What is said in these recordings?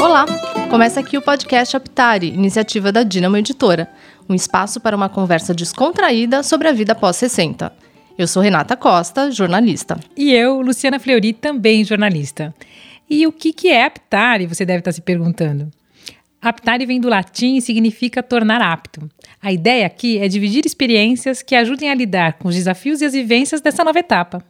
Olá! Começa aqui o podcast Aptari, iniciativa da Dinamo Editora, um espaço para uma conversa descontraída sobre a vida pós 60. Eu sou Renata Costa, jornalista. E eu, Luciana Fleury, também jornalista. E o que, que é aptare, você deve estar se perguntando. Aptare vem do latim e significa tornar apto. A ideia aqui é dividir experiências que ajudem a lidar com os desafios e as vivências dessa nova etapa.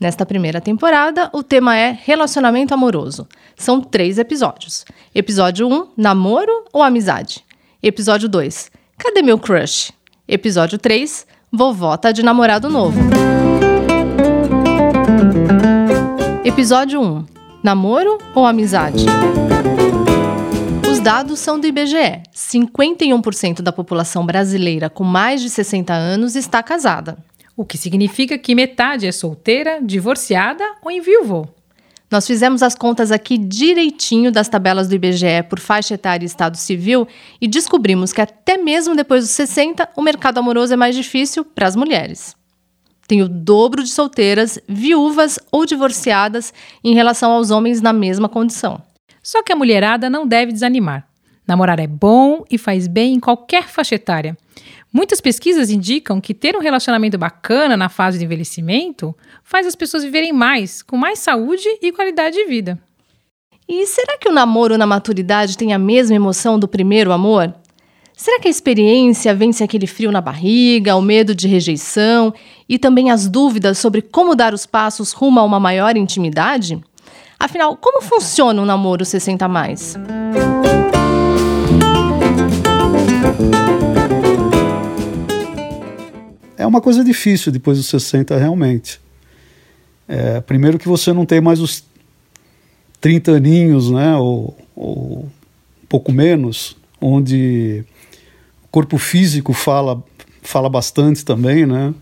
Nesta primeira temporada, o tema é relacionamento amoroso. São três episódios. Episódio 1, namoro ou amizade? Episódio 2, cadê meu crush? Episódio 3, vovó tá de namorado novo. Episódio 1, namoro ou amizade? Os dados são do IBGE. 51% da população brasileira com mais de 60 anos está casada o que significa que metade é solteira, divorciada ou enviuvou. Nós fizemos as contas aqui direitinho das tabelas do IBGE por faixa etária e estado civil e descobrimos que até mesmo depois dos 60 o mercado amoroso é mais difícil para as mulheres. Tem o dobro de solteiras, viúvas ou divorciadas em relação aos homens na mesma condição. Só que a mulherada não deve desanimar. Namorar é bom e faz bem em qualquer faixa etária. Muitas pesquisas indicam que ter um relacionamento bacana na fase de envelhecimento faz as pessoas viverem mais, com mais saúde e qualidade de vida. E será que o namoro na maturidade tem a mesma emoção do primeiro amor? Será que a experiência vence aquele frio na barriga, o medo de rejeição e também as dúvidas sobre como dar os passos rumo a uma maior intimidade? Afinal, como funciona um namoro 60 mais? É uma coisa difícil depois dos 60 realmente. É, primeiro que você não tem mais os 30 aninhos, né, ou, ou um pouco menos, onde o corpo físico fala, fala bastante também, né?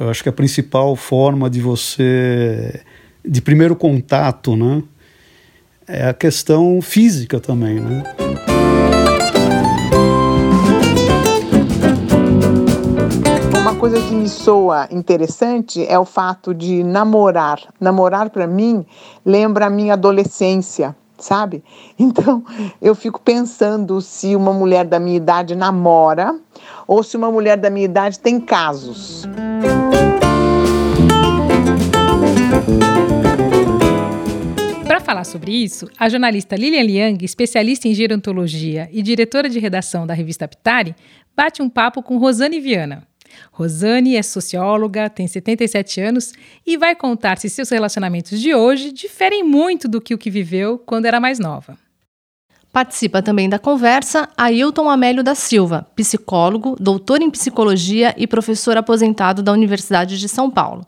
Eu acho que a principal forma de você, de primeiro contato, né, é a questão física também, né? Coisa que me soa interessante é o fato de namorar. Namorar para mim lembra a minha adolescência, sabe? Então eu fico pensando se uma mulher da minha idade namora ou se uma mulher da minha idade tem casos. Para falar sobre isso, a jornalista Lilian Liang, especialista em gerontologia e diretora de redação da revista Pitari, bate um papo com Rosane Viana. Rosane é socióloga, tem 77 anos e vai contar se seus relacionamentos de hoje diferem muito do que o que viveu quando era mais nova. Participa também da conversa Ailton Amélio da Silva, psicólogo, doutor em psicologia e professor aposentado da Universidade de São Paulo.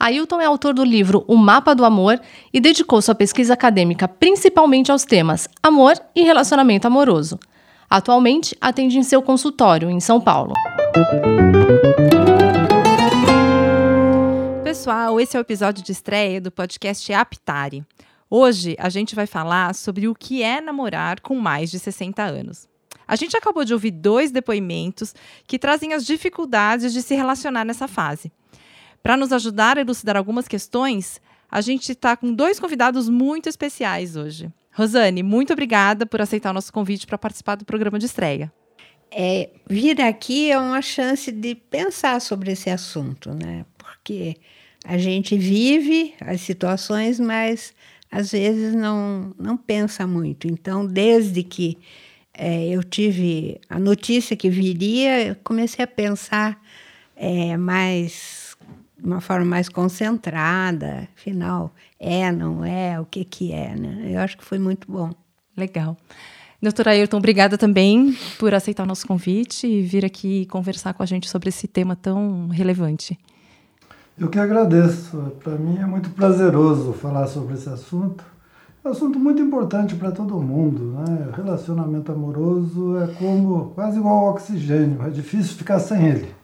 Ailton é autor do livro O Mapa do Amor e dedicou sua pesquisa acadêmica principalmente aos temas amor e relacionamento amoroso. Atualmente, atende em seu consultório, em São Paulo. Pessoal, esse é o episódio de estreia do podcast Aptare. Hoje a gente vai falar sobre o que é namorar com mais de 60 anos. A gente acabou de ouvir dois depoimentos que trazem as dificuldades de se relacionar nessa fase. Para nos ajudar a elucidar algumas questões, a gente está com dois convidados muito especiais hoje. Rosane, muito obrigada por aceitar o nosso convite para participar do programa de estreia. É, vir aqui é uma chance de pensar sobre esse assunto, né? Porque a gente vive as situações, mas às vezes não, não pensa muito. Então, desde que é, eu tive a notícia que viria, eu comecei a pensar é, mais de uma forma mais concentrada, afinal, é, não é, o que que é, né? Eu acho que foi muito bom. Legal. Doutora Ayrton, obrigada também por aceitar o nosso convite e vir aqui conversar com a gente sobre esse tema tão relevante. Eu que agradeço. Para mim é muito prazeroso falar sobre esse assunto. É um assunto muito importante para todo mundo. Né? Relacionamento amoroso é como quase igual ao oxigênio. É difícil ficar sem ele.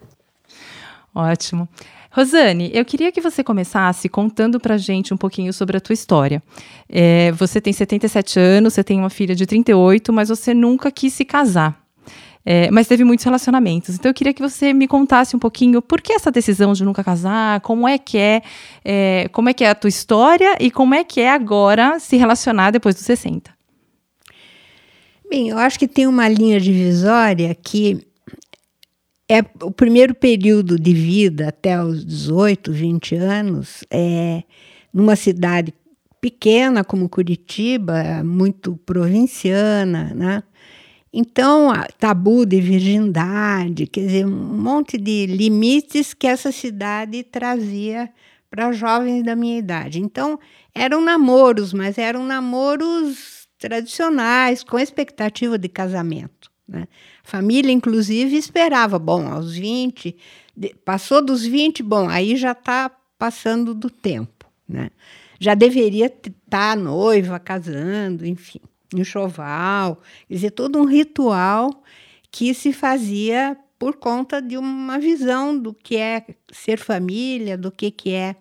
Ótimo. Rosane, eu queria que você começasse contando para gente um pouquinho sobre a tua história. É, você tem 77 anos, você tem uma filha de 38, mas você nunca quis se casar. é, mas teve muitos relacionamentos. Então eu queria que você me contasse um pouquinho por que essa decisão de nunca casar, como é que é, é como é que é a tua história e como é que é agora se relacionar depois dos 60. Bem, eu acho que tem uma linha divisória que é o primeiro período de vida até os 18, 20 anos, é numa cidade pequena como Curitiba, muito provinciana, né? Então, tabu de virgindade, quer dizer, um monte de limites que essa cidade trazia para jovens da minha idade. Então, eram namoros, mas eram namoros tradicionais, com expectativa de casamento. Né? Família, inclusive, esperava, bom, aos 20, passou dos 20, bom, aí já está passando do tempo. Né? Já deveria estar tá noiva, casando, enfim enxoval, quer dizer, todo um ritual que se fazia por conta de uma visão do que é ser família, do que, que é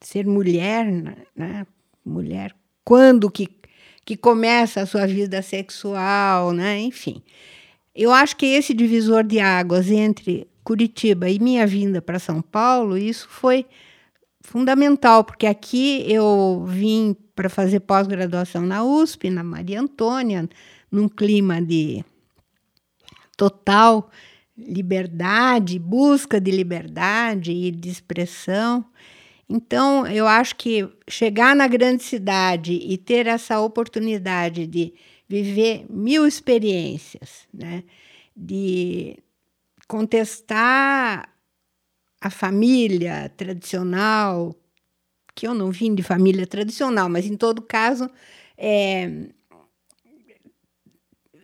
ser mulher, né? Mulher, quando que, que começa a sua vida sexual, né? Enfim. Eu acho que esse divisor de águas entre Curitiba e minha vinda para São Paulo, isso foi fundamental, porque aqui eu vim para fazer pós-graduação na USP, na Maria Antônia, num clima de total liberdade, busca de liberdade e de expressão. Então, eu acho que chegar na grande cidade e ter essa oportunidade de viver mil experiências, né? de contestar a família tradicional, que eu não vim de família tradicional, mas em todo caso, é,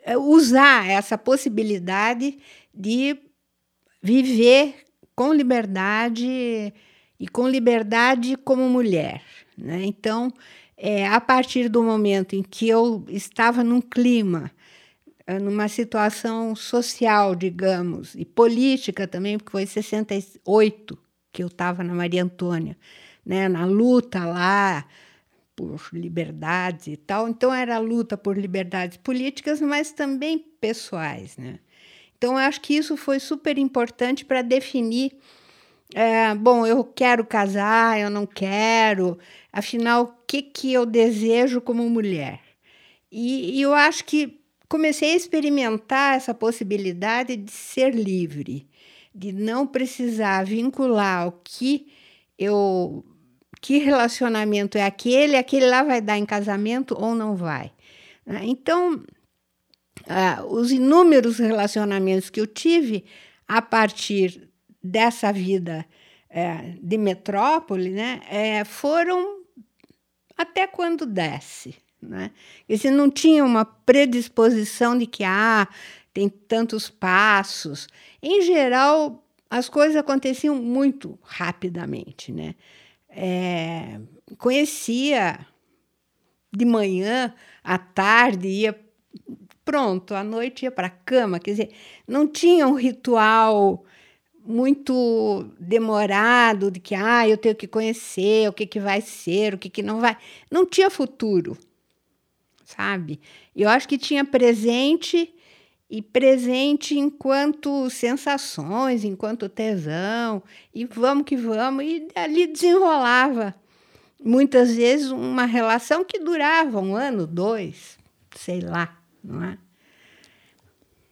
é, usar essa possibilidade de viver com liberdade e com liberdade como mulher. Né? Então, é, a partir do momento em que eu estava num clima, é, numa situação social, digamos, e política também, porque foi em 68 que eu estava na Maria Antônia, né, na luta lá por liberdades e tal. Então era luta por liberdades políticas, mas também pessoais, né? Então eu acho que isso foi super importante para definir é, bom, eu quero casar, eu não quero, afinal, o que, que eu desejo como mulher? E, e eu acho que comecei a experimentar essa possibilidade de ser livre, de não precisar vincular o que eu que relacionamento é aquele, aquele lá vai dar em casamento ou não vai. Né? Então, ah, os inúmeros relacionamentos que eu tive a partir dessa vida é, de metrópole né, é, foram até quando desce. Né? E se não tinha uma predisposição de que ah, tem tantos passos. Em geral, as coisas aconteciam muito rapidamente. Né? é, conhecia de manhã, à tarde, ia pronto, à noite ia para a cama. Quer dizer, não tinha um ritual muito demorado de que ah, eu tenho que conhecer o que, que vai ser, o que, que não vai. Não tinha futuro, sabe? Eu acho que tinha presente e presente enquanto sensações, enquanto tesão, e vamos que vamos, e ali desenrolava muitas vezes uma relação que durava um ano, dois, sei lá, não é?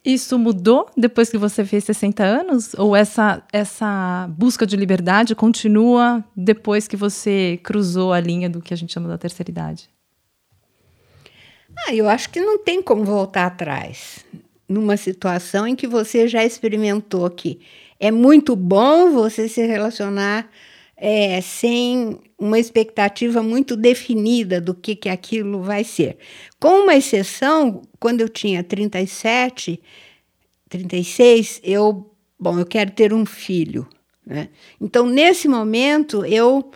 Isso mudou depois que você fez 60 anos? Ou essa, essa busca de liberdade continua depois que você cruzou a linha do que a gente chama da terceira idade? Ah, eu acho que não tem como voltar atrás numa situação em que você já experimentou que é muito bom você se relacionar é, sem uma expectativa muito definida do que, que aquilo vai ser. Com uma exceção, quando eu tinha 37, 36, eu, bom, eu quero ter um filho. Né? Então, nesse momento, eu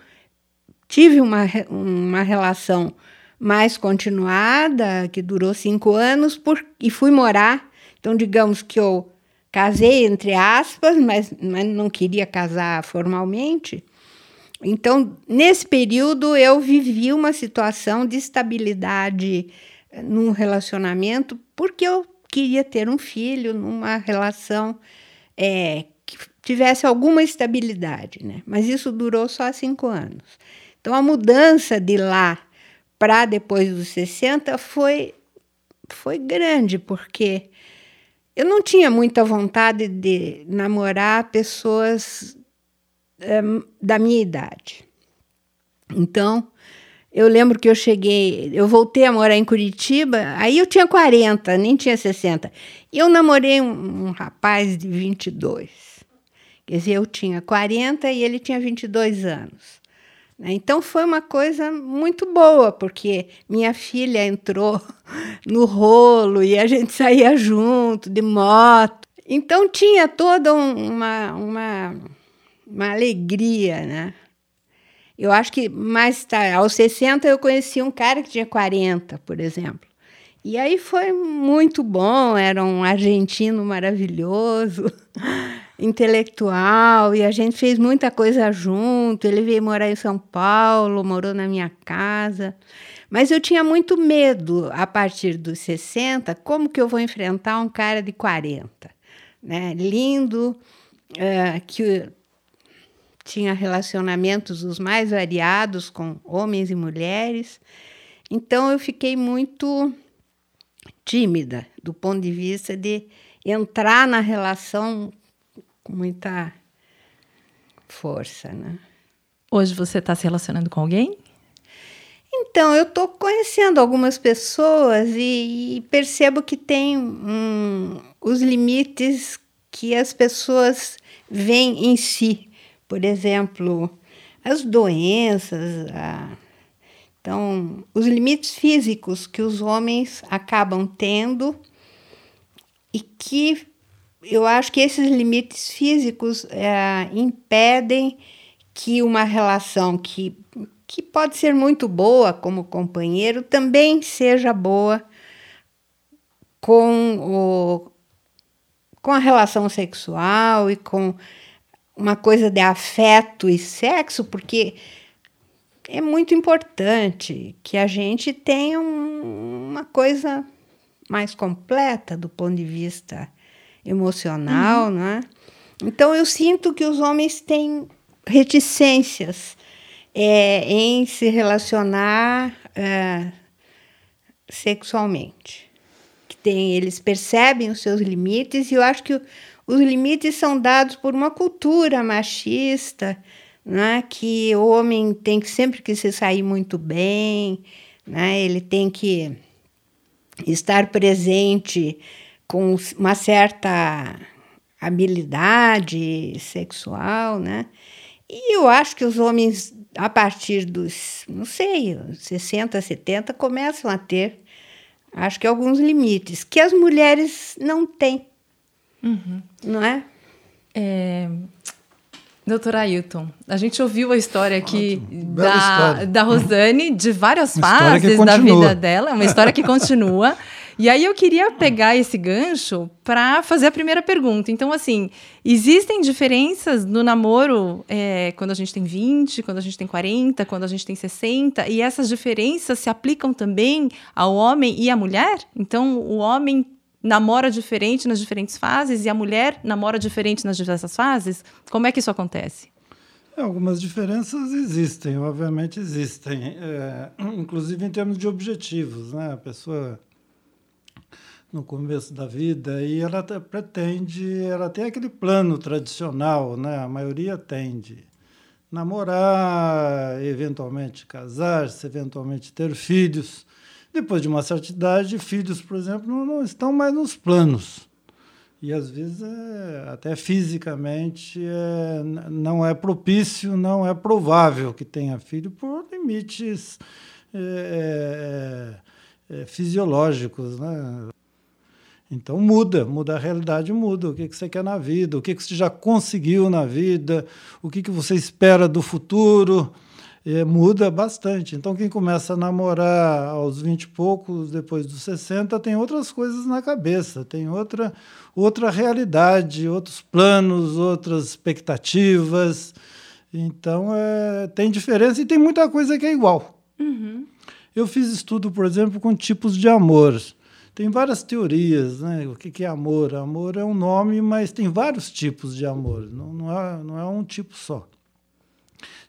tive uma, uma relação mais continuada, que durou cinco anos, por, e fui morar então, digamos que eu casei, entre aspas, mas, mas não queria casar formalmente. Então, nesse período, eu vivi uma situação de estabilidade eh, num relacionamento, porque eu queria ter um filho numa relação é, que tivesse alguma estabilidade, né? Mas isso durou só cinco anos. Então a mudança de lá para depois dos 60 foi, foi grande, porque eu não tinha muita vontade de namorar pessoas é, da minha idade. Então, eu lembro que eu cheguei, eu voltei a morar em Curitiba, aí eu tinha 40, nem tinha 60. E eu namorei um, um rapaz de 22. Quer dizer, eu tinha 40 e ele tinha 22 anos. Né? Então foi uma coisa muito boa, porque minha filha entrou no rolo e a gente saía junto, de moto. Então tinha toda uma, uma, uma alegria, né? Eu acho que mais tarde, aos 60, eu conheci um cara que tinha 40, por exemplo. E aí foi muito bom, era um argentino maravilhoso, intelectual, e a gente fez muita coisa junto. Ele veio morar em São Paulo, morou na minha casa. Mas eu tinha muito medo, a partir dos 60, como que eu vou enfrentar um cara de 40? Né? Lindo, uh, que tinha relacionamentos os mais variados com homens e mulheres. Então eu fiquei muito tímida do ponto de vista de entrar na relação com muita força, né? Hoje você está se relacionando com alguém? Então, eu estou conhecendo algumas pessoas e, e percebo que tem os limites que as pessoas veem em si. Por exemplo, as doenças, a... então, os limites físicos que os homens acabam tendo e que eu acho que esses limites físicos é, impedem que uma relação que, que pode ser muito boa como companheiro também seja boa com, o, com a relação sexual e com uma coisa de afeto e sexo, porque é muito importante que a gente tenha um, uma coisa mais completa do ponto de vista emocional, uhum. né? Então eu sinto que os homens têm reticências é, em se relacionar é, sexualmente. Que tem, eles percebem os seus limites e eu acho que os limites são dados por uma cultura machista, né? que o homem tem que sempre que se sair muito bem, né? ele tem que estar presente com uma certa habilidade sexual, né? E eu acho que os homens, a partir dos, não sei, 60, 70, começam a ter, acho que alguns limites, que as mulheres não têm. Uhum. Não é? é... Doutora Ailton, a gente ouviu a história aqui da, história. da Rosane, de várias uma fases da vida dela, uma história que continua. E aí eu queria pegar esse gancho para fazer a primeira pergunta. Então, assim, existem diferenças no namoro é, quando a gente tem 20, quando a gente tem 40, quando a gente tem 60, e essas diferenças se aplicam também ao homem e à mulher? Então, o homem namora diferente nas diferentes fases e a mulher namora diferente nas diversas fases? Como é que isso acontece? É, algumas diferenças existem, obviamente existem, é, inclusive em termos de objetivos. Né? A pessoa, no começo da vida, e ela pretende, ela tem aquele plano tradicional, né? a maioria tende. Namorar, eventualmente casar-se, eventualmente ter filhos. Depois de uma certa idade, filhos, por exemplo, não, não estão mais nos planos. E às vezes, é, até fisicamente, é, não é propício, não é provável que tenha filho por limites é, é, é fisiológicos. Né? Então muda, muda a realidade, muda. O que, que você quer na vida, o que, que você já conseguiu na vida, o que, que você espera do futuro é, muda bastante. Então, quem começa a namorar aos 20 e poucos, depois dos 60, tem outras coisas na cabeça, tem outra, outra realidade, outros planos, outras expectativas. Então, é, tem diferença e tem muita coisa que é igual. Uhum. Eu fiz estudo, por exemplo, com tipos de amor. tem várias teorias, né? O que é amor? Amor é um nome, mas tem vários tipos de amor, não, não, é, não é um tipo só.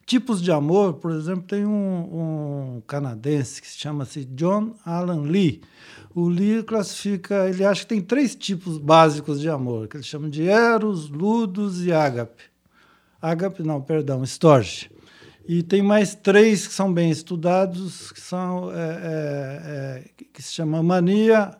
Tipos de amor, por exemplo, tem um, um canadense que se chama-se John Alan Lee. O Lee classifica, ele acha que tem três tipos básicos de amor, que ele chama de eros, ludos e ágape. Ágape, não, perdão, storge. E tem mais três que são bem estudados, que são é, é, é, que se chama mania,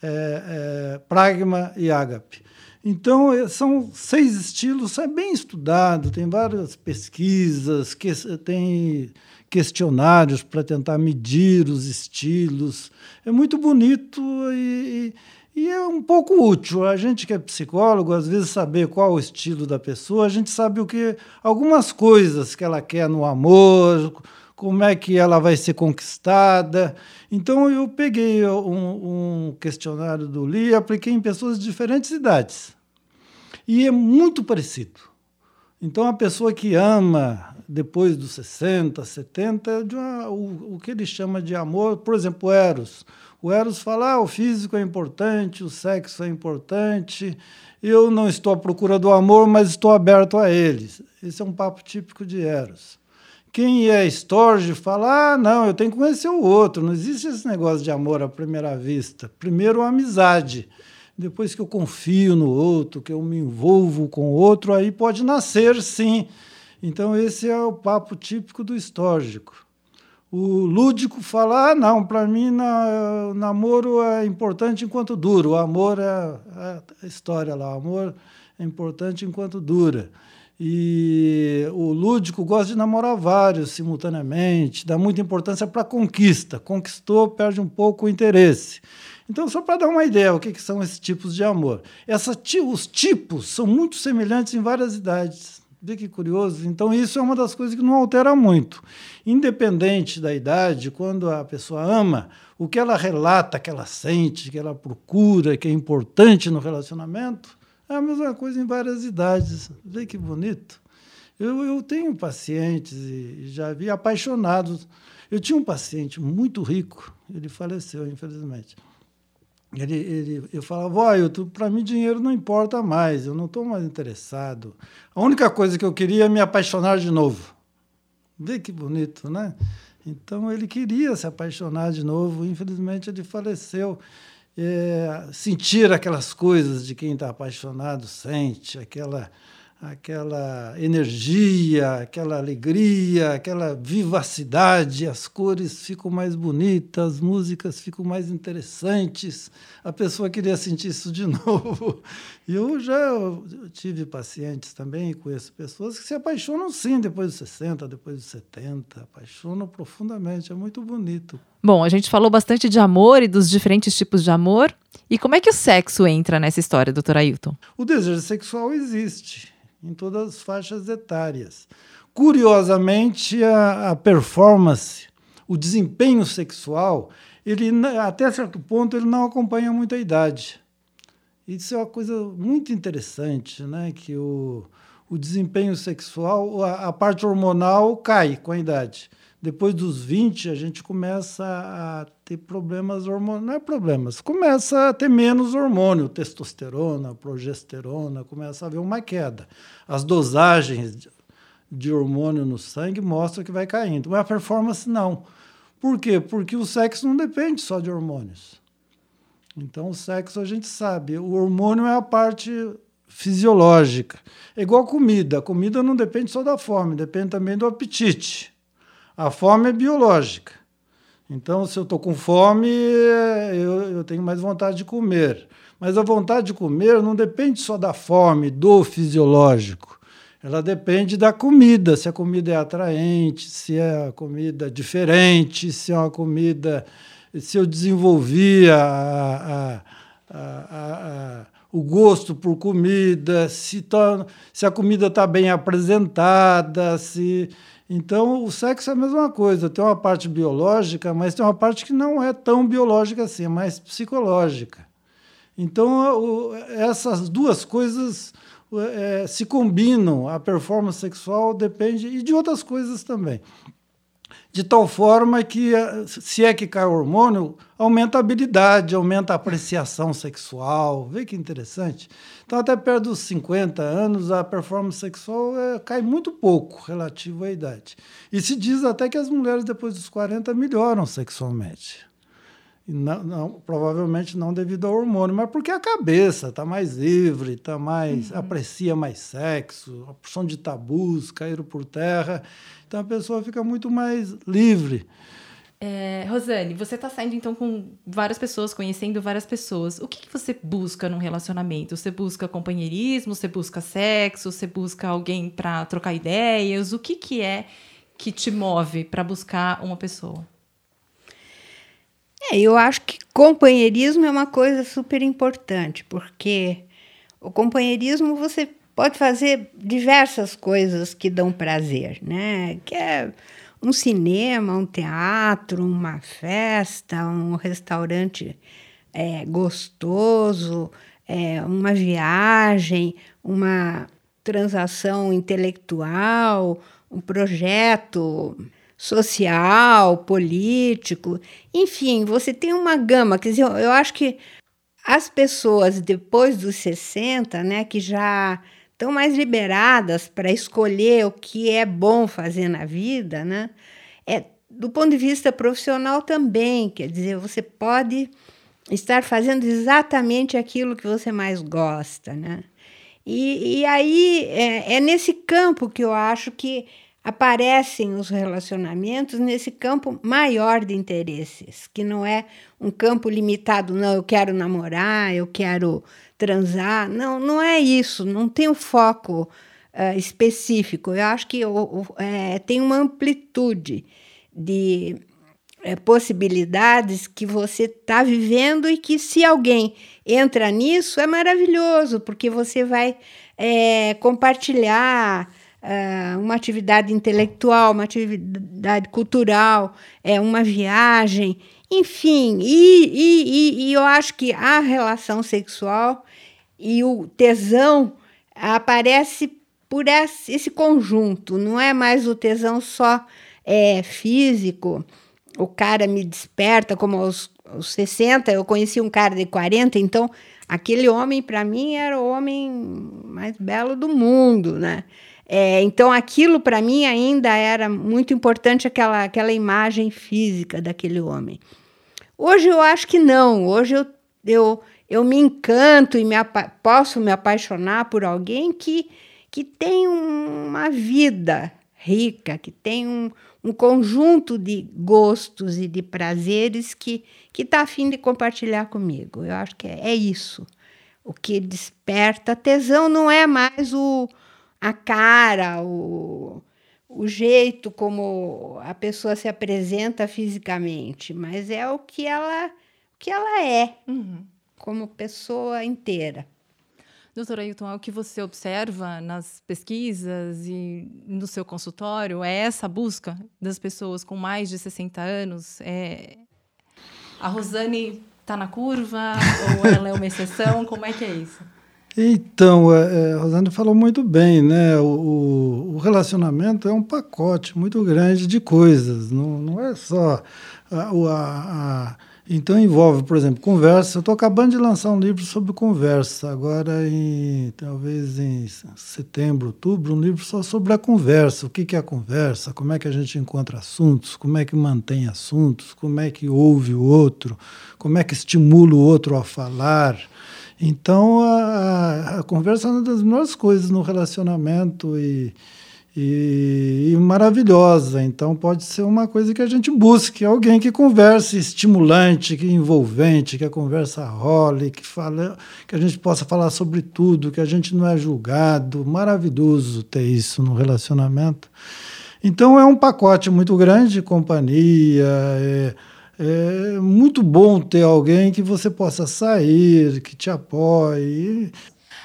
é, é, pragma e ágape. Então, é, são seis estilos, é bem estudado, tem várias pesquisas, que, tem questionários para tentar medir os estilos. É muito bonito e, e é um pouco útil. A gente que é psicólogo, às vezes saber qual o estilo da pessoa, a gente sabe o que algumas coisas que ela quer no amor, como é que ela vai ser conquistada. Então eu peguei um, um questionário do Lee e apliquei em pessoas de diferentes idades. E é muito parecido. Então a pessoa que ama depois dos 60, 70, é de uma, o, o que ele chama de amor, por exemplo, Eros o Eros fala: ah, o físico é importante, o sexo é importante, eu não estou à procura do amor, mas estou aberto a ele. Esse é um papo típico de Eros. Quem é Storge fala: ah, não, eu tenho que conhecer o outro, não existe esse negócio de amor à primeira vista. Primeiro, a amizade. Depois que eu confio no outro, que eu me envolvo com o outro, aí pode nascer sim. Então, esse é o papo típico do histórgico o lúdico fala: ah, não, para mim na, namoro é importante enquanto dura, o amor é, é a história lá, o amor é importante enquanto dura. E o lúdico gosta de namorar vários simultaneamente, dá muita importância para a conquista. Conquistou, perde um pouco o interesse. Então, só para dar uma ideia, o que, que são esses tipos de amor? Essa, os tipos são muito semelhantes em várias idades. Vê que curioso. Então, isso é uma das coisas que não altera muito. Independente da idade, quando a pessoa ama, o que ela relata, que ela sente, que ela procura, que é importante no relacionamento, é a mesma coisa em várias idades. Vê que bonito. Eu, eu tenho pacientes e já vi apaixonados. Eu tinha um paciente muito rico, ele faleceu, infelizmente. Ele, ele, eu falava, ó, para mim dinheiro não importa mais, eu não estou mais interessado. A única coisa que eu queria é me apaixonar de novo. Vê que bonito, né? Então ele queria se apaixonar de novo, infelizmente ele faleceu. É, sentir aquelas coisas de quem está apaixonado sente, aquela aquela energia, aquela alegria, aquela vivacidade, as cores ficam mais bonitas, as músicas ficam mais interessantes. A pessoa queria sentir isso de novo. E eu já tive pacientes também, conheço pessoas que se apaixonam sim depois dos 60, depois dos 70, apaixonam profundamente, é muito bonito. Bom, a gente falou bastante de amor e dos diferentes tipos de amor. E como é que o sexo entra nessa história, doutor Ailton? O desejo sexual existe em todas as faixas etárias. Curiosamente, a, a performance, o desempenho sexual, ele até certo ponto ele não acompanha muito a idade. Isso é uma coisa muito interessante, né? Que o, o desempenho sexual, a, a parte hormonal cai com a idade depois dos 20, a gente começa a ter problemas hormonais. Não é problemas, começa a ter menos hormônio, testosterona, progesterona, começa a haver uma queda. As dosagens de hormônio no sangue mostram que vai caindo. Mas a performance não. Por quê? Porque o sexo não depende só de hormônios. Então, o sexo a gente sabe. O hormônio é a parte fisiológica. É igual a comida. A comida não depende só da fome, depende também do apetite. A fome é biológica. Então, se eu estou com fome, eu, eu tenho mais vontade de comer. Mas a vontade de comer não depende só da fome, do fisiológico. Ela depende da comida, se a comida é atraente, se é a comida diferente, se é uma comida. Se eu desenvolvi a, a, a, o gosto por comida, se, tá, se a comida está bem apresentada, se então, o sexo é a mesma coisa. Tem uma parte biológica, mas tem uma parte que não é tão biológica assim, é mais psicológica. Então, essas duas coisas é, se combinam. A performance sexual depende, e de outras coisas também. de tal forma que, eh, se é que cai o hormônio, aumenta a habilidade, aumenta a apreciação sexual. Vê que interessante. Então, até perto dos 50 anos, a performance sexual é, cai muito pouco relativo à idade. E se diz até que as mulheres, depois dos 40, melhoram sexualmente. Não, não, provavelmente não devido ao hormônio, mas porque a cabeça está mais livre, está mais uhum. aprecia mais sexo, a porção de tabus caíram por terra, então a pessoa fica muito mais livre. É, Rosane, você está saindo então com várias pessoas, conhecendo várias pessoas. O que, que, você busca num relacionamento? Você busca companheirismo? Você busca sexo? Você busca alguém para trocar ideias? O que, que é que te move para buscar uma pessoa? É, eu acho que companheirismo é uma coisa super importante, porque o companheirismo você pode fazer diversas coisas que dão prazer, né? Que é um cinema, um teatro, uma festa, um restaurante é, gostoso, é, uma viagem, uma transação intelectual, um projeto social, político, enfim, você tem uma gama. Quer dizer, eu acho que as pessoas depois dos 60, né, que já estão mais liberadas para escolher o que é bom fazer na vida, né, é, do ponto de vista profissional também, quer dizer, você pode estar fazendo exatamente aquilo que você mais gosta, né? E, e aí é, é nesse campo que eu acho que aparecem os relacionamentos nesse campo maior de interesses, que não é um campo limitado, não, eu quero namorar, eu quero transar. Não, não é isso, não tem um foco uh, específico. Eu acho que é, tem uma amplitude de é, possibilidades que você está vivendo e que, se alguém entra nisso, é maravilhoso, porque você vai é, compartilhar uh, uma atividade intelectual, uma atividade cultural, é, uma viagem, enfim. E, e, e, e eu acho que a relação sexual e o tesão aparece por esse, esse conjunto, não é mais o tesão só é, físico. O cara me desperta, como aos, aos 60, eu conheci um cara de 40, então aquele homem para mim era o homem mais belo do mundo, né? É, então, aquilo para mim ainda era muito importante, aquela, aquela imagem física daquele homem. Hoje eu acho que não. Hoje eu, eu, eu me encanto e me posso me apaixonar por alguém que, que tem uma vida rica, que tem um, um conjunto de gostos e de prazeres que está afim de compartilhar comigo. Eu acho que é, é isso. O que desperta tesão não é mais o a cara, o, o jeito como a pessoa se apresenta fisicamente, mas é o que ela, o que ela é uhum. como pessoa inteira. Doutora Ailton, é o que você observa nas pesquisas e no seu consultório? É essa busca das pessoas com mais de 60 anos? É... A Rosane está na curva ou ela é uma exceção? Como é que é isso? Então, é, é, a Rosane falou muito bem, né? O, o, relacionamento é um pacote muito grande de coisas, não, não é só a, a, a então envolve, por exemplo, conversa. Eu estou acabando de lançar um livro sobre conversa, agora em talvez em setembro, outubro, um livro só sobre a conversa. O que, que é a conversa? Como é que a gente encontra assuntos? Como é que mantém assuntos? Como é que ouve o outro? Como é que estimula o outro a falar? Então, a, a conversa é uma das melhores coisas no relacionamento e, e, e, maravilhosa. Então, pode ser uma coisa que a gente busque, alguém que converse estimulante, que envolvente, que a conversa role, que, fale, que a gente possa falar sobre tudo, que a gente não é julgado. Maravilhoso ter isso no relacionamento. Então, é um pacote muito grande de companhia. É, é muito bom ter alguém que você possa sair, que te apoie.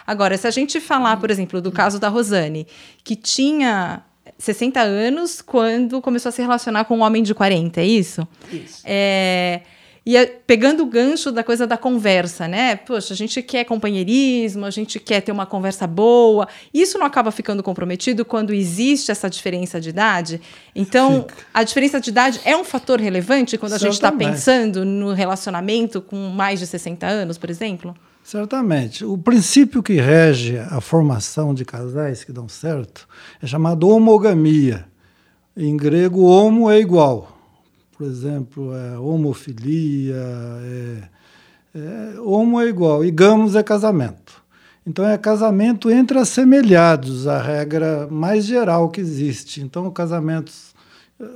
Agora, se a gente falar, por exemplo, do caso da Rosane, que tinha 60 anos quando começou a se relacionar com um homem de 40, é isso? Isso. É, E é, pegando o gancho da coisa da conversa, né? Poxa, a gente quer companheirismo, a gente quer ter uma conversa boa. Isso não acaba ficando comprometido quando existe essa diferença de idade? Então, Fica. a diferença de idade é um fator relevante quando a gente está pensando no relacionamento com mais de 60 anos, por exemplo? Certamente. O princípio que rege a formação de casais que dão certo é chamado homogamia. Em grego, homo é igual por exemplo, é, homofilia, é, é, homo é igual, e gamos é casamento. Então é casamento entre assemelhados, a regra mais geral que existe. Então, casamentos,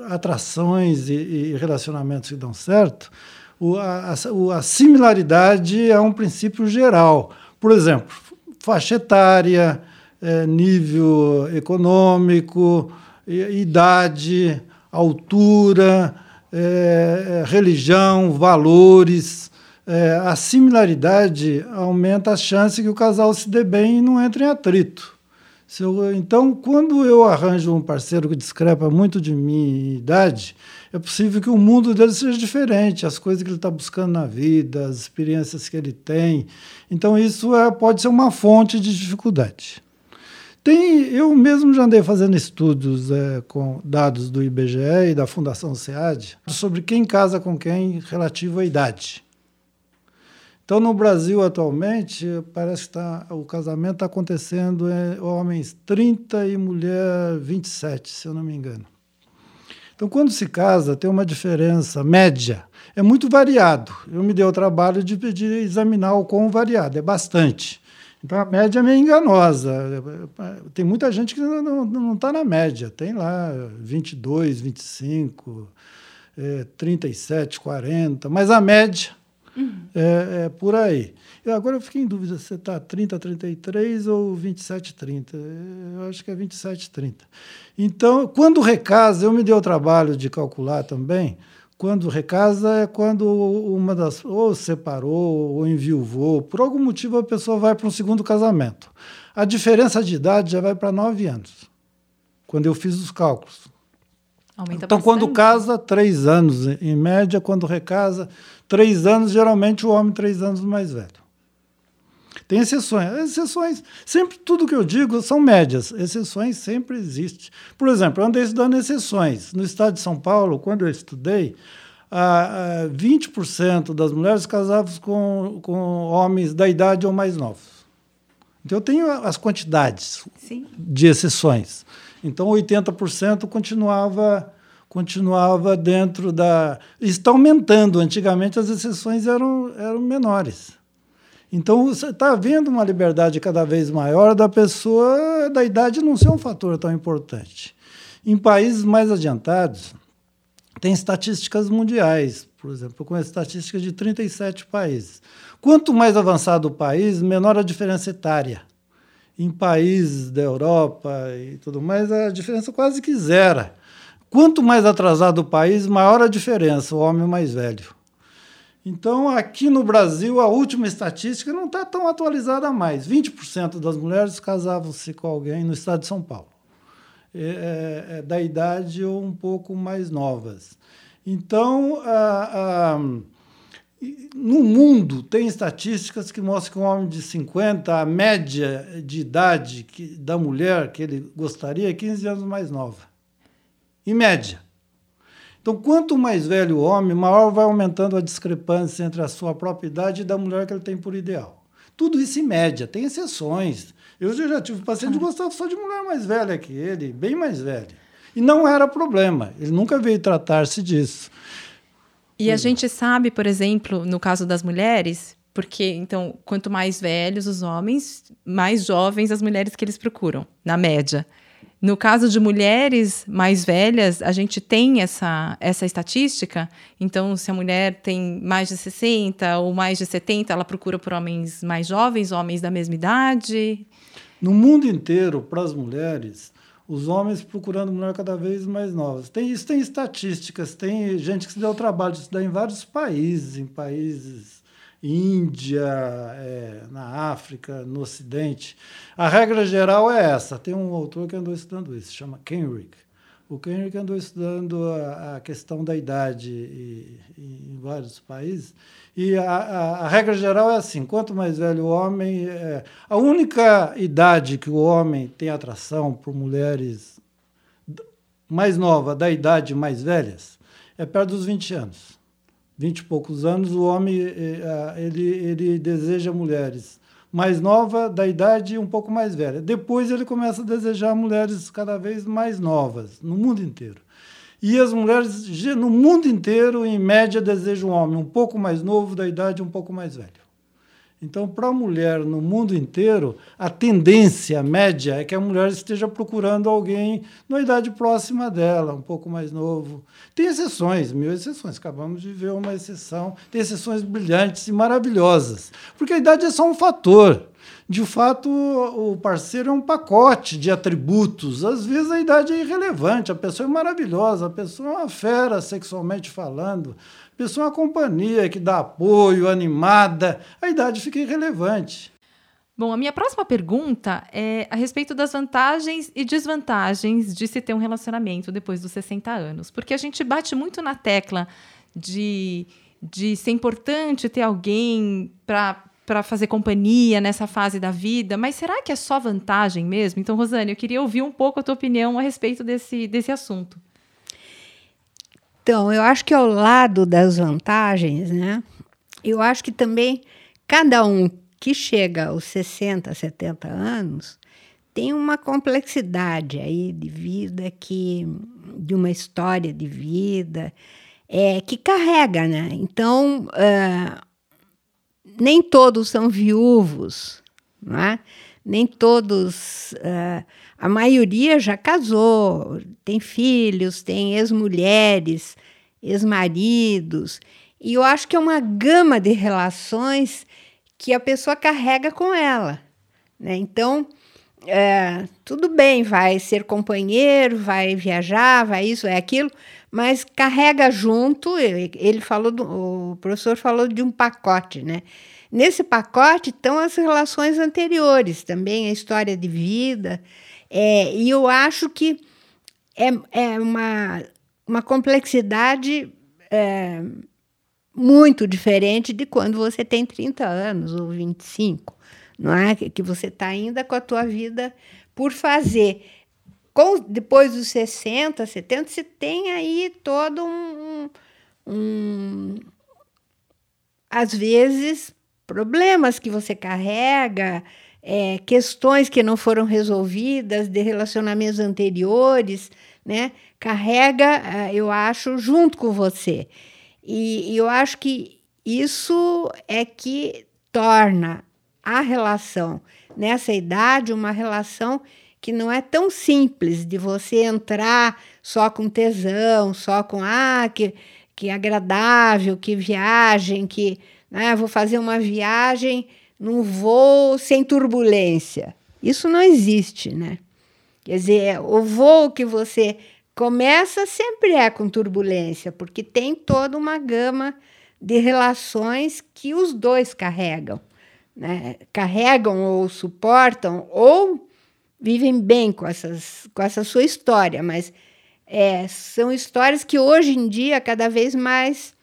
atrações e, e relacionamentos que dão certo, o, a, a, a similaridade é um princípio geral. Por exemplo, faixa etária, é, nível econômico, idade, altura, é, é, religião, valores, é, a similaridade aumenta a chance que o casal se dê bem e não entre em atrito. Eu, então, quando eu arranjo um parceiro que discrepa muito de minha idade, é possível que o mundo dele seja diferente, as coisas que ele está buscando na vida, as experiências que ele tem. Então, isso é, pode ser uma fonte de dificuldade. Tem, eu mesmo já andei fazendo estudos é, com dados do IBGE e da Fundação SEAD sobre quem casa com quem relativo à idade. Então, no Brasil, atualmente, parece que tá, o casamento está acontecendo em homens 30 e mulher 27, se eu não me engano. Então, quando se casa, tem uma diferença média. É muito variado. Eu me dei o trabalho de, de examinar o quão variado, é bastante. Então a média é meio enganosa. Tem muita gente que não está na média. Tem lá 22, 25, é, 37, 40, mas a média uhum. é, é, por aí. Eu, agora eu fiquei em dúvida se está 30, 33 ou 27, 30. Eu acho que é 27, 30. Então, quando recasa, eu me dei o trabalho de calcular também quando recasa é quando uma das ou separou ou enviuvou, por algum motivo a pessoa vai para um segundo casamento. A diferença de idade já vai para nove anos, quando eu fiz os cálculos. Aumenta então, bastante. quando casa, três anos em média, quando recasa, três anos, geralmente o homem três anos mais velho. Tem exceções. Exceções, sempre tudo que eu digo são médias. Exceções sempre existem. Por exemplo, eu andei estudando exceções. No estado de São Paulo, quando eu estudei, ah, ah, 20% das mulheres casavam com, com homens da idade ou mais novos. Então, eu tenho as quantidades Sim. de exceções. Então, 80% continuava continuava dentro da. Está aumentando. Antigamente, as exceções eram, eram menores. Então, você está vendo uma liberdade cada vez maior da pessoa da idade não ser um fator tão importante. Em países mais adiantados, tem estatísticas mundiais. Por exemplo, conheço estatísticas de 37 países. Quanto mais avançado o país, menor a diferença etária. Em países da Europa e tudo mais, a diferença quase que zera. Quanto mais atrasado o país, maior a diferença, o homem mais velho. Então, aqui no Brasil, a última estatística não está tão atualizada mais. 20% das mulheres casavam-se com alguém no estado de São Paulo, é, é, é da idade ou um pouco mais novas. Então, a, a, no mundo, tem estatísticas que mostram que um homem de 50, a média de idade que, da mulher que ele gostaria é 15 anos mais nova. Em média. Então, quanto mais velho o homem, maior vai aumentando a discrepância entre a sua própria idade e da mulher que ele tem por ideal. Tudo isso em média, tem exceções. Eu já tive paciente que gostava só de mulher mais velha que ele, bem mais velha. E não era problema, ele nunca veio tratar-se disso. E a gente sabe, por exemplo, no caso das mulheres, porque então, quanto mais velhos os homens, mais jovens as mulheres que eles procuram, na média. No caso de mulheres mais velhas, a gente tem essa, essa estatística. Então, se a mulher tem mais de 60 ou mais de 70, ela procura por homens mais jovens, homens da mesma idade. No mundo inteiro, para as mulheres, os homens procurando mulher cada vez mais novas. Tem isso, tem estatísticas, tem gente que se deu o trabalho de estudar em vários países, em países Índia, é, na África, no Ocidente. A regra geral é essa. Tem um autor que andou estudando isso, chama Kenrick. O Kenrick andou estudando a, a questão da idade e, e, em vários países. E a, a, a, regra geral é assim: quanto mais velho o homem, é, a única idade que o homem tem atração por mulheres mais novas, da idade mais velhas, é perto dos 20 anos. 20 e poucos anos, o homem é, ele, ele deseja mulheres mais nova, da idade um pouco mais velha. Depois ele começa a desejar mulheres cada vez mais novas, no mundo inteiro. E as mulheres, no mundo inteiro, em média, desejam um homem um pouco mais novo, da idade um pouco mais velho. Então, para a mulher no mundo inteiro, a tendência média é que a mulher esteja procurando alguém na idade próxima dela, um pouco mais novo. Tem exceções, mil exceções. Acabamos de ver uma exceção. Tem exceções brilhantes e maravilhosas. Porque a idade é só um fator. De fato, o parceiro é um pacote de atributos. Às vezes a idade é irrelevante, a pessoa é maravilhosa, a pessoa é uma fera sexualmente falando, é uma companhia que dá apoio, animada, a idade fica irrelevante. Bom, a minha próxima pergunta é a respeito das vantagens e desvantagens de se ter um relacionamento depois dos 60 anos. Porque a gente bate muito na tecla de, de ser importante ter alguém para fazer companhia nessa fase da vida, mas será que é só vantagem mesmo? Então, Rosane, eu queria ouvir um pouco a tua opinião a respeito desse, desse assunto. Então, eu acho que ao lado das vantagens, né? Eu acho que também cada um que chega aos 60, 70 anos tem uma complexidade aí de vida que de uma história de vida é que carrega, né? Então, uh, nem todos são viúvos, não é? Nem todos uh, a maioria já casou, tem filhos, tem ex-mulheres, ex-maridos. E eu acho que é uma gama de relações que a pessoa carrega com ela. Né? Então, é, tudo bem, vai ser companheiro, vai viajar, vai isso, é aquilo, mas carrega junto. Ele falou, do, o professor falou de um pacote, né? Nesse pacote estão as relações anteriores, também a história de vida. É, e eu acho que é, é uma, uma complexidade é, muito diferente de quando você tem 30 anos ou 25, não é? Que você está ainda com a tua vida por fazer. Com, depois dos 60, 70, você tem aí todo um, um às vezes, problemas que você carrega, é, questões que não foram resolvidas de relacionamentos anteriores, né? Carrega, é, eu acho, junto com você. E, e eu acho que isso é que torna a relação nessa idade uma relação que não é tão simples de você entrar só com tesão, só com ah, que, que agradável, que viagem, que né, vou fazer uma viagem num voo sem turbulência. Isso não existe, né? Quer dizer, o voo que você começa sempre é com turbulência, porque tem toda uma gama de relações que os dois carregam. Né? Carregam ou suportam ou vivem bem com, essas, com essa sua história, mas é, são histórias que hoje em dia cada vez mais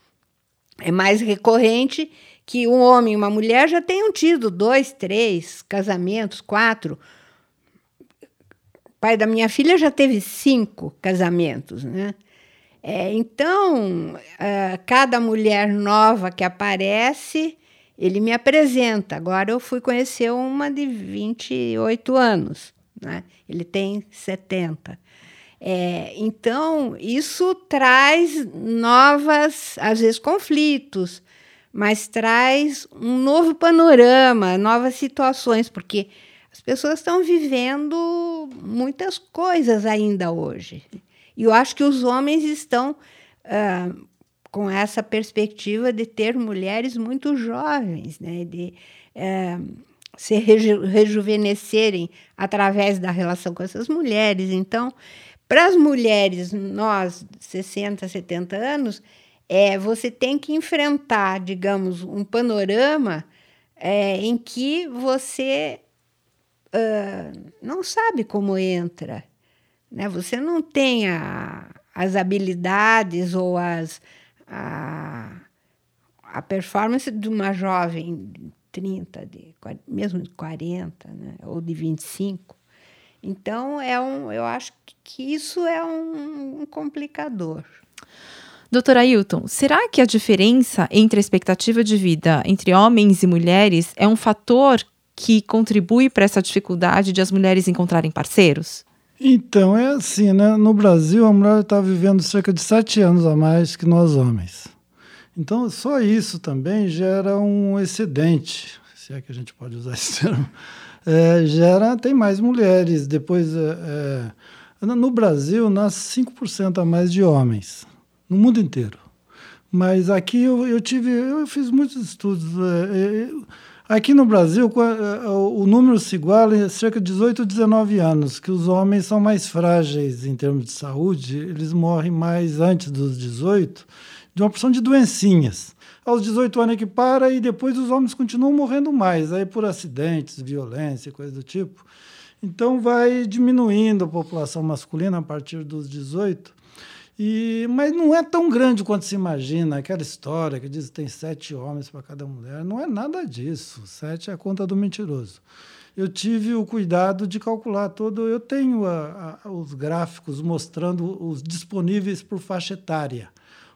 é mais recorrente que um homem e uma mulher já tenham tido dois, três casamentos, quatro. O pai da minha filha já teve cinco casamentos, né? É, então, uh, cada mulher nova que aparece, ele me apresenta. Agora eu fui conhecer uma de 28 anos, né? ele tem 70. É, então, isso traz novas, às vezes, conflitos, mas traz um novo panorama, novas situações, porque as pessoas estão vivendo muitas coisas ainda hoje. E eu acho que os homens estão uh, com essa perspectiva de ter mulheres muito jovens, né? de uh, se reju rejuvenescerem através da relação com essas mulheres. Então, para as mulheres, nós, 60, 70 anos, é, você tem que enfrentar, digamos, um panorama é, em que você uh, não sabe como entra. Né? Você não tem a, as habilidades ou as, a, a performance de uma jovem de 30, de, mesmo de 40, né? ou de 25. Então, é um, eu acho que isso é um, um complicador. Doutora Ailton, será que a diferença entre a expectativa de vida entre homens e mulheres é um fator que contribui para essa dificuldade de as mulheres encontrarem parceiros? Então, é assim, né? No Brasil, a mulher está vivendo cerca de sete anos a mais que nós homens. Então, só isso também gera um excedente, se é que a gente pode usar esse termo. É, gera, tem mais mulheres. Depois, é, é no Brasil, nasce 5% a mais de homens no mundo inteiro. Mas aqui eu, eu tive, eu fiz muitos estudos. É, é, aqui no Brasil, é, o número se iguala em cerca de 18 ou 19 anos, que os homens são mais frágeis em termos de saúde, eles morrem mais antes dos 18, de uma porção de doencinhas. Aos 18 anos é que para e depois os homens continuam morrendo mais, aí por acidentes, violência, coisa do tipo. Então vai diminuindo a população masculina a partir dos 18 e, mas não é tão grande quanto se imagina, aquela história que diz que tem sete homens para cada mulher. Não é nada disso. Sete é a conta do mentiroso. Eu tive o cuidado de calcular todo. Eu tenho a, a, os gráficos mostrando os disponíveis por faixa etária.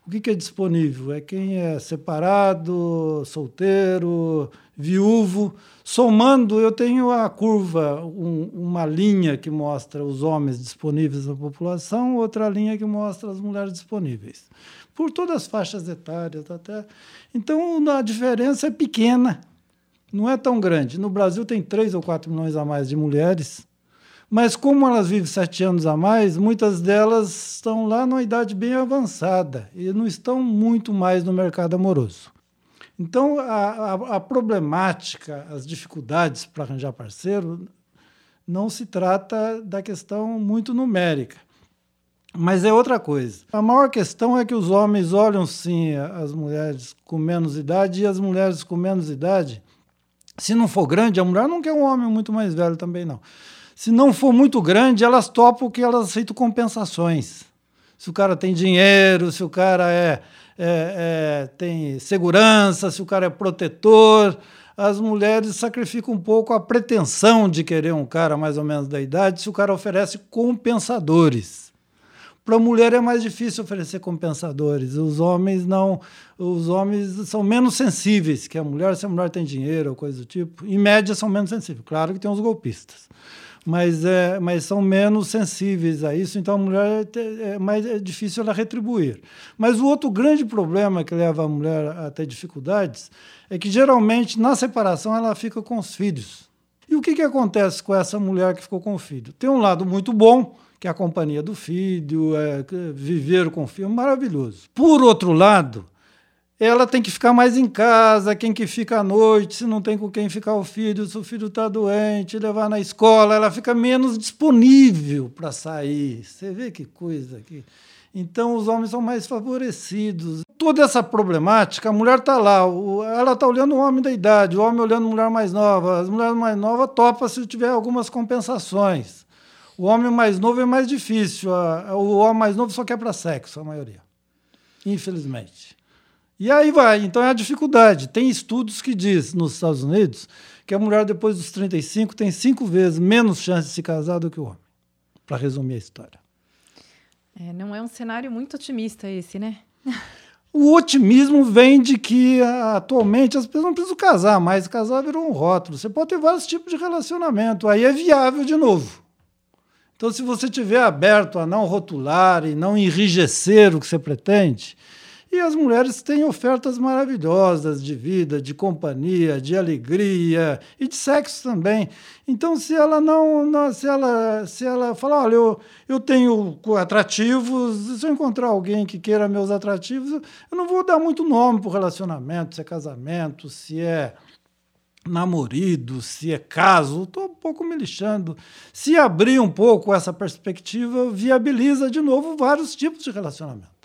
O que, que é disponível? É quem é separado, solteiro, viúvo. Somando, eu tenho a curva, um, uma linha que mostra os homens disponíveis na população, outra linha que mostra as mulheres disponíveis. Por todas as faixas etárias até. Então, a diferença é pequena, não é tão grande. No Brasil tem 3 ou 4 milhões a mais de mulheres mas como elas vivem sete anos a mais, muitas delas estão lá numa idade bem avançada e não estão muito mais no mercado amoroso. Então, a, a, a problemática, as dificuldades para arranjar parceiro, não se trata da questão muito numérica. Mas é outra coisa. A maior questão é que os homens olham sim as mulheres com menos idade e as mulheres com menos idade, se não for grande, a mulher não quer um homem muito mais velho também não. Se não for muito grande, elas topam que elas aceitam compensações. Se o cara tem dinheiro, se o cara é, é, é, tem segurança, se o cara é protetor, as mulheres sacrificam um pouco a pretensão de querer um cara mais ou menos da idade se o cara oferece compensadores. Para a mulher é mais difícil oferecer compensadores. Os homens não, os homens são menos sensíveis que a mulher. Se a mulher tem dinheiro ou coisa do tipo, em média são menos sensíveis. Claro que tem os golpistas mas, é, mas são menos sensíveis a isso, então a mulher é, é mais é difícil ela retribuir. Mas o outro grande problema que leva a mulher a ter dificuldades é que geralmente na separação ela fica com os filhos. E o que, que acontece com essa mulher que ficou com o filho? Tem um lado muito bom, que é a companhia do filho, é, viver com o filho, maravilhoso. Por outro lado, ela tem que ficar mais em casa, quem que fica à noite, se não tem com quem ficar o filho, se o filho está doente, levar na escola, ela fica menos disponível para sair. Você vê que coisa aqui. Então os homens são mais favorecidos. Toda essa problemática, a mulher está lá, ela está olhando o homem da idade, o homem olhando a mulher mais nova, as mulheres mais novas topa se tiver algumas compensações. O homem mais novo é mais difícil, o homem mais novo só quer para sexo, a maioria. Infelizmente. E aí vai, então é a dificuldade. Tem estudos que diz nos Estados Unidos que a mulher depois dos 35 tem cinco vezes menos chance de se casar do que o homem. Para resumir a história. É, não é um cenário muito otimista esse, né? O otimismo vem de que atualmente as pessoas não precisam casar, mas casar virou um rótulo. Você pode ter vários tipos de relacionamento, aí é viável de novo. Então, se você estiver aberto a não rotular e não enrijecer o que você pretende, e as mulheres têm ofertas maravilhosas de vida, de companhia, de alegria e de sexo também. Então, se ela não, não se ela se ela falar, olha, eu, eu tenho atrativos, se eu encontrar alguém que queira meus atrativos, eu não vou dar muito nome para o relacionamento, se é casamento, se é namorido, se é caso, estou um pouco me lixando. Se abrir um pouco essa perspectiva, viabiliza de novo vários tipos de relacionamento.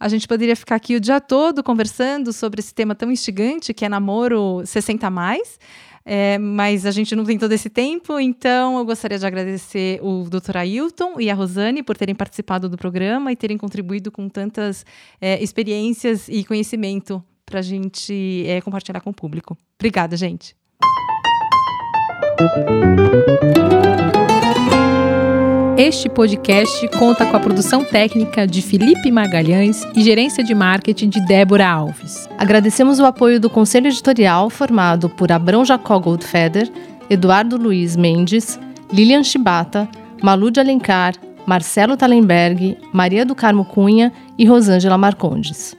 A gente poderia ficar aqui o dia todo conversando sobre esse tema tão instigante que é namoro 60 mais. é, mas a gente não tem todo esse tempo, então eu gostaria de agradecer o Dr. Ailton e a Rosane por terem participado do programa e terem contribuído com tantas é, experiências e conhecimento para a gente é, compartilhar com o público. Obrigada, gente. Este podcast conta com a produção técnica de Felipe Magalhães e gerência de marketing de Débora Alves. Agradecemos o apoio do Conselho Editorial, formado por Abrão Jacó Goldfeder, Eduardo Luiz Mendes, Lilian Chibata, Malu de Alencar, Marcelo Talenberg, Maria do Carmo Cunha e Rosângela Marcondes.